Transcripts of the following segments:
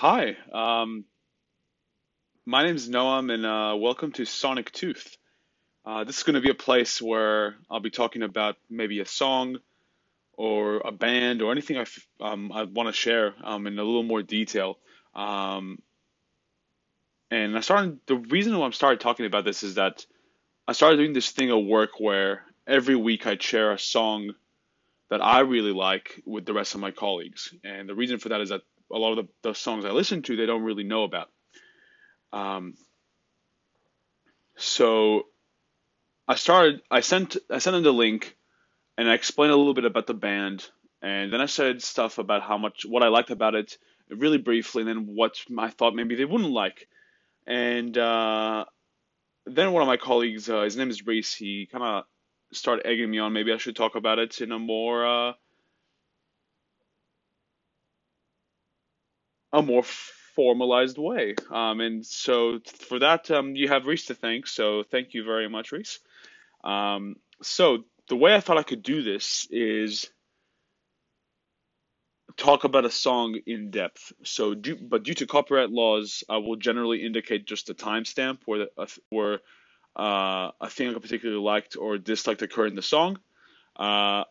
Hi, um, my name is Noam, and uh, welcome to Sonic Tooth. Uh, this is going to be a place where I'll be talking about maybe a song or a band or anything I, f- um, I want to share um, in a little more detail. Um, and I started, the reason why I'm started talking about this is that I started doing this thing at work where every week I'd share a song that I really like with the rest of my colleagues. And the reason for that is that a lot of the, the songs I listen to, they don't really know about. Um, so I started, I sent, I sent them the link and I explained a little bit about the band. And then I said stuff about how much, what I liked about it really briefly, and then what I thought maybe they wouldn't like. And uh, then one of my colleagues, uh, his name is Reese, he kind of started egging me on. Maybe I should talk about it in a more uh, a more formalized way. Um, and so for that, um, you have Reese to thank. So thank you very much, Reese. Um, so the way I thought I could do this is talk about a song in depth. So, due, but due to copyright laws, I will generally indicate just a timestamp where the, where uh, a thing I particularly liked or disliked occurred in the song. Uh,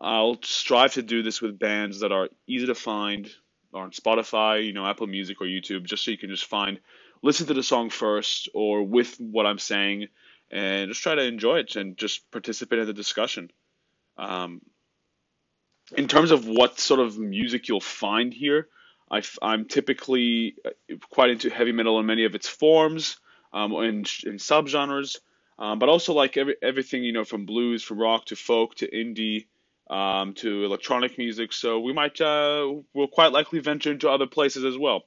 I'll strive to do this with bands that are easy to find, on Spotify, you know, Apple Music or YouTube, just so you can just find, listen to the song first or with what I'm saying, and just try to enjoy it and just participate in the discussion. Um, in terms of what sort of music you'll find here, I, am typically uh, quite into heavy metal in many of its forms um, and in subgenres, um, but also like every, everything you know from blues, from rock to folk to indie um, to electronic music. So we might, uh, will quite likely venture into other places as well.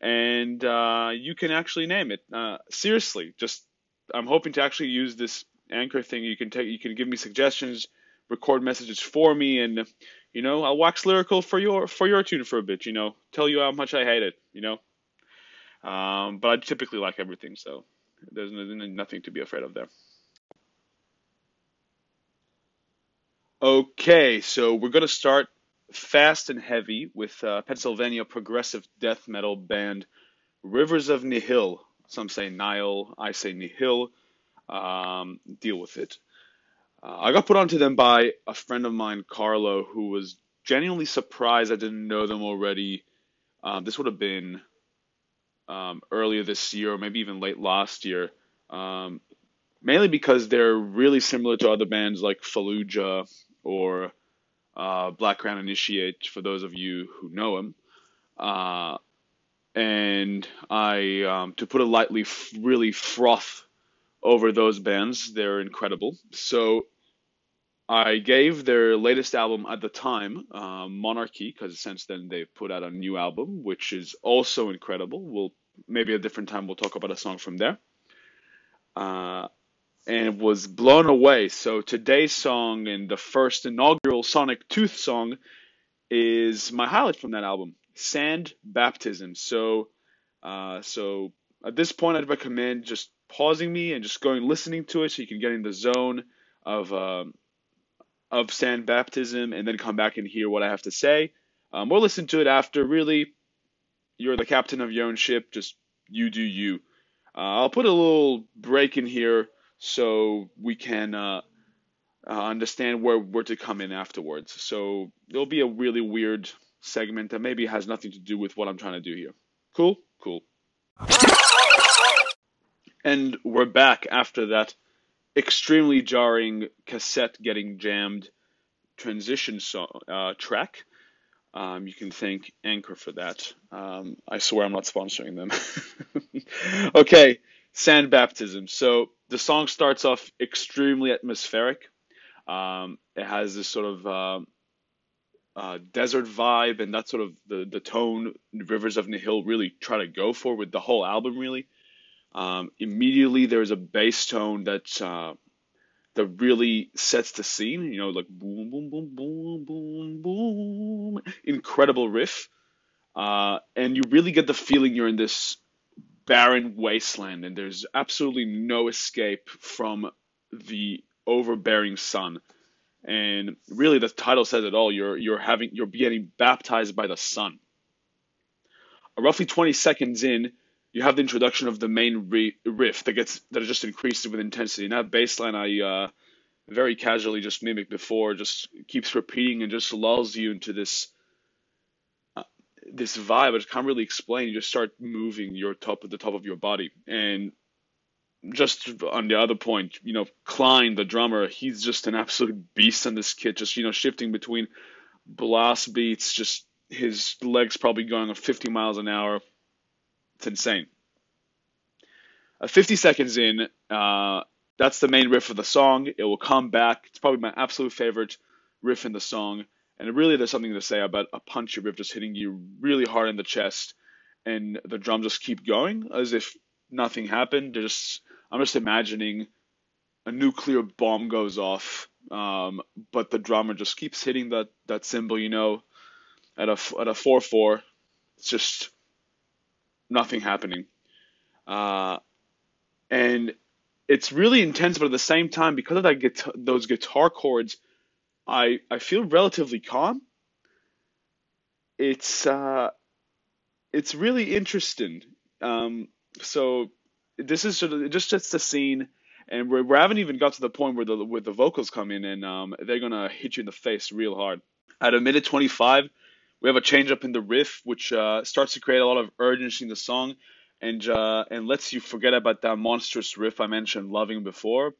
And uh, you can actually name it. Uh, seriously, just I'm hoping to actually use this anchor thing. You can take, you can give me suggestions, record messages for me, and you know I'll wax lyrical for your for your tune for a bit. You know, tell you how much I hate it. You know, um, but I typically like everything, so there's nothing to be afraid of there. Okay, so we're going to start fast and heavy with uh, Pennsylvania progressive death metal band Rivers of Nihil. Some say Nile, I say Nihil. Um, deal with it. Uh, I got put onto them by a friend of mine, Carlo, who was genuinely surprised I didn't know them already. Um, this would have been um, earlier this year, or maybe even late last year. Um, mainly because they're really similar to other bands like Fallujah or uh, Black Crown Initiate, for those of you who know them. Uh, and I, um, to put it lightly, f- really froth over those bands. They're incredible. So I gave their latest album at the time, uh, Monarchy, because since then they've put out a new album, which is also incredible. We'll maybe a different time we'll talk about a song from there. Uh, and was blown away. So today's song and the first inaugural Sonic Tooth song is my highlight from that album, Sand Baptism. So, uh, so at this point, I'd recommend just pausing me and just going listening to it so you can get in the zone of uh, of Sand Baptism, and then come back and hear what I have to say. Um, or listen to it after. Really, you're the captain of your own ship. Just you do you. Uh, I'll put a little break in here so we can uh, uh, understand where where to come in afterwards. So it'll be a really weird segment that maybe has nothing to do with what I'm trying to do here. Cool, cool. And we're back after that extremely jarring cassette getting jammed transition song, uh, track. Um, you can thank Anchor for that. Um, I swear I'm not sponsoring them. okay, sand baptism. So the song starts off extremely atmospheric. Um, it has this sort of uh, uh, desert vibe, and that's sort of the the tone Rivers of Nihil really try to go for with the whole album. Really, um, immediately there's a bass tone that uh, that really sets the scene. You know, like boom, boom, boom, boom, boom, boom, incredible riff, uh, and you really get the feeling you're in this barren wasteland and there's absolutely no escape from the overbearing sun. And really the title says it all. You're you're having you're getting baptized by the sun. roughly 20 seconds in, you have the introduction of the main riff that gets that just increases with intensity. And that bass line I uh, very casually just mimicked before just keeps repeating and just lulls you into this uh, this vibe. I just can't really explain. You just start moving your top at the top of your body and just on the other point, you know, Klein, the drummer, he's just an absolute beast on this kit. Just you know, shifting between blast beats, just his legs probably going 50 miles an hour. It's insane. Uh, 50 seconds in, uh, that's the main riff of the song. It will come back. It's probably my absolute favorite riff in the song. And really, there's something to say about a punchy riff just hitting you really hard in the chest, and the drums just keep going as if nothing happened. They're just I'm just imagining a nuclear bomb goes off, um, but the drummer just keeps hitting that that cymbal, you know, at a at a four four. It's just nothing happening, uh, and it's really intense. But at the same time, because of that guitar, those guitar chords, I I feel relatively calm. It's uh, it's really interesting. Um, so this is sort of just sets the scene, and we haven't even got to the point where the where the vocals come in and um, they're gonna hit you in the face real hard. At a minute 25, we have a change up in the riff, which uh, starts to create a lot of urgency in the song, and uh, and lets you forget about that monstrous riff I mentioned, loving before,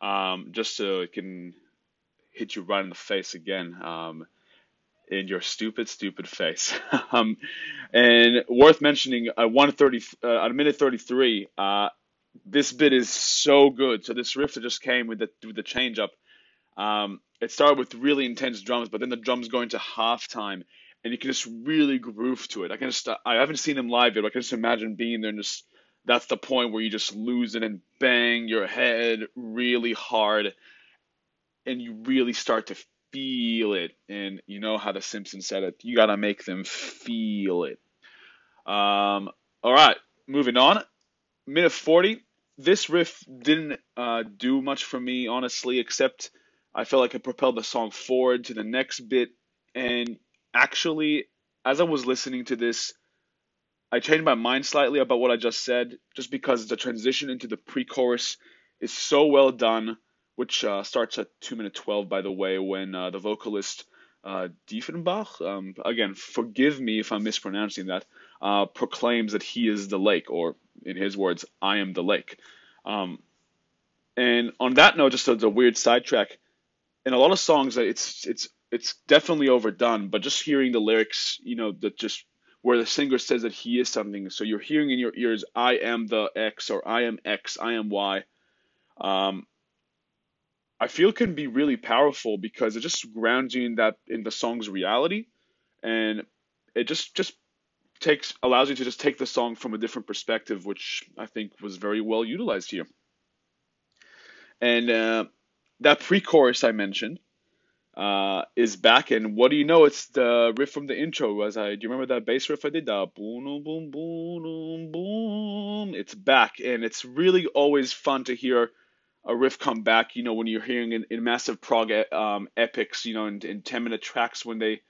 um, just so it can hit you right in the face again. Um, in your stupid, stupid face. um, and worth mentioning, at 130, uh, a minute 33, uh, this bit is so good. So this riff that just came with the with the change up, um, it started with really intense drums, but then the drums go into halftime, and you can just really groove to it. I can just I haven't seen them live yet, but I can just imagine being there and just that's the point where you just lose it and bang your head really hard, and you really start to feel it. And you know how the Simpsons said it. You gotta make them feel it. Um, all right, moving on. Minute 40. This riff didn't uh, do much for me, honestly, except I felt like it propelled the song forward to the next bit. And actually, as I was listening to this, I changed my mind slightly about what I just said, just because the transition into the pre chorus is so well done which uh, starts at 2 minute 12, by the way, when uh, the vocalist uh, Dieffenbach, um, again, forgive me if I'm mispronouncing that, uh, proclaims that he is the lake, or in his words, I am the lake. Um, and on that note, just as a weird sidetrack, in a lot of songs, it's it's it's definitely overdone. But just hearing the lyrics, you know, that just where the singer says that he is something, so you're hearing in your ears, "I am the X" or "I am X," "I am Y." Um, I feel can be really powerful because it just grounds you in that in the song's reality, and it just just takes allows you to just take the song from a different perspective, which I think was very well utilized here. And uh, that pre-chorus I mentioned uh, is back, and what do you know? It's the riff from the intro. As I do you remember that bass riff I did? The boom boom boom boom boom. It's back, and it's really always fun to hear a riff come back. You know, when you're hearing in, in massive prog um, epics, you know, in, in 10 minute tracks, when they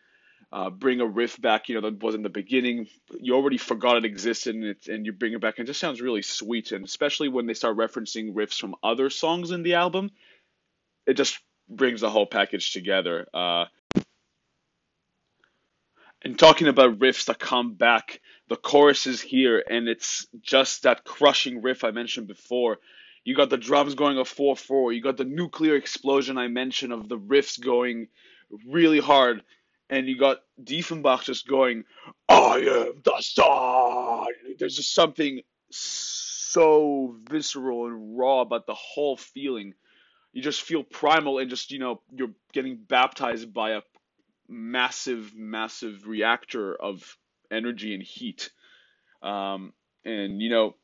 uh, bring a riff back, you know, that was in the beginning, you already forgot it existed and, it, and you bring it back. And it just sounds really sweet. And especially when they start referencing riffs from other songs in the album, it just brings the whole package together. Uh, and talking about riffs that come back, the chorus is here, and it's just that crushing riff I mentioned before. You got the drums going a 4 4. You got the nuclear explosion I mentioned of the riffs going really hard. And you got Dieffenbach just going, I am the sun. There's just something so visceral and raw about the whole feeling. You just feel primal and just, you know, you're getting baptized by a massive, massive reactor of energy and heat. Um, and, you know,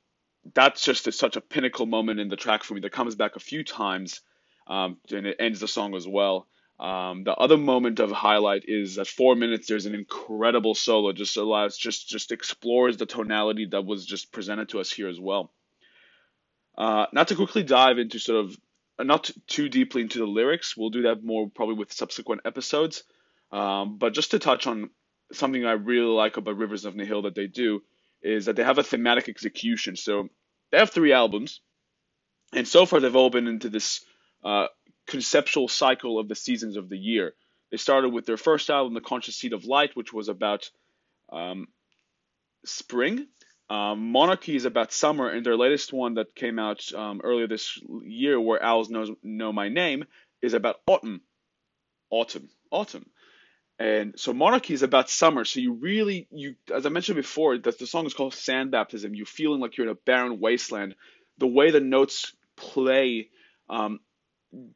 that's just a, such a pinnacle moment in the track for me that comes back a few times um, and it ends the song as well. Um, the other moment of highlight is at four minutes. There's an incredible solo, just allows just just explores the tonality that was just presented to us here as well. Uh, not to quickly dive into sort of uh, not too deeply into the lyrics. We'll do that more probably with subsequent episodes. Um, but just to touch on something I really like about Rivers of Nihil that they do is that they have a thematic execution. So they have three albums, and so far they've all been into this uh, conceptual cycle of the seasons of the year. They started with their first album, The Conscious Seed of Light, which was about um, spring. Um, Monarchy is about summer, and their latest one that came out um, earlier this year, where Owls knows know my name, is about autumn. Autumn, autumn. And so monarchy is about summer. So you really, you as I mentioned before, that the song is called Sand Baptism. You're feeling like you're in a barren wasteland. The way the notes play um,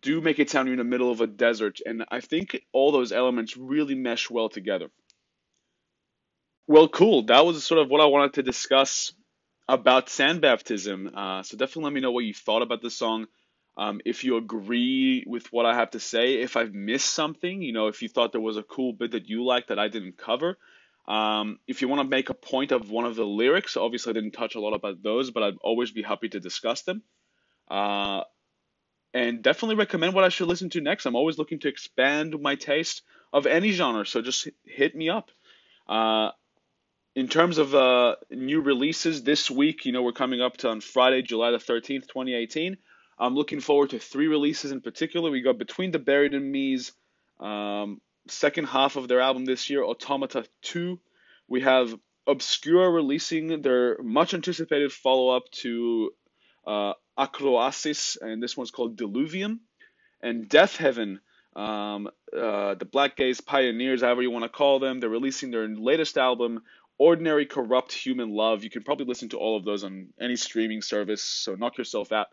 do make it sound you're in the middle of a desert, and I think all those elements really mesh well together. Well, cool. That was sort of what I wanted to discuss about sand baptism. Uh, so definitely let me know what you thought about the song. Um, if you agree with what I have to say, if I've missed something, you know, if you thought there was a cool bit that you liked that I didn't cover, um, if you want to make a point of one of the lyrics, obviously I didn't touch a lot about those, but I'd always be happy to discuss them. Uh, and definitely recommend what I should listen to next. I'm always looking to expand my taste of any genre, so just hit me up. Uh, in terms of uh, new releases this week, you know, we're coming up to on Friday, July the 13th, 2018. I'm looking forward to three releases in particular. We got Between the Buried and Me's um, second half of their album this year, Automata 2. We have Obscura releasing their much anticipated follow up to uh, Acroasis, and this one's called Diluvium. And Deafheaven, um, uh, the Black Gaze Pioneers, however you want to call them, they're releasing their latest album, Ordinary Corrupt Human Love. You can probably listen to all of those on any streaming service, so knock yourself out.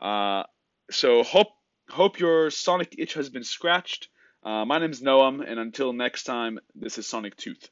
Uh, so hope hope your Sonic itch has been scratched. Uh, my name is Noam, and until next time, this is Sonic Tooth.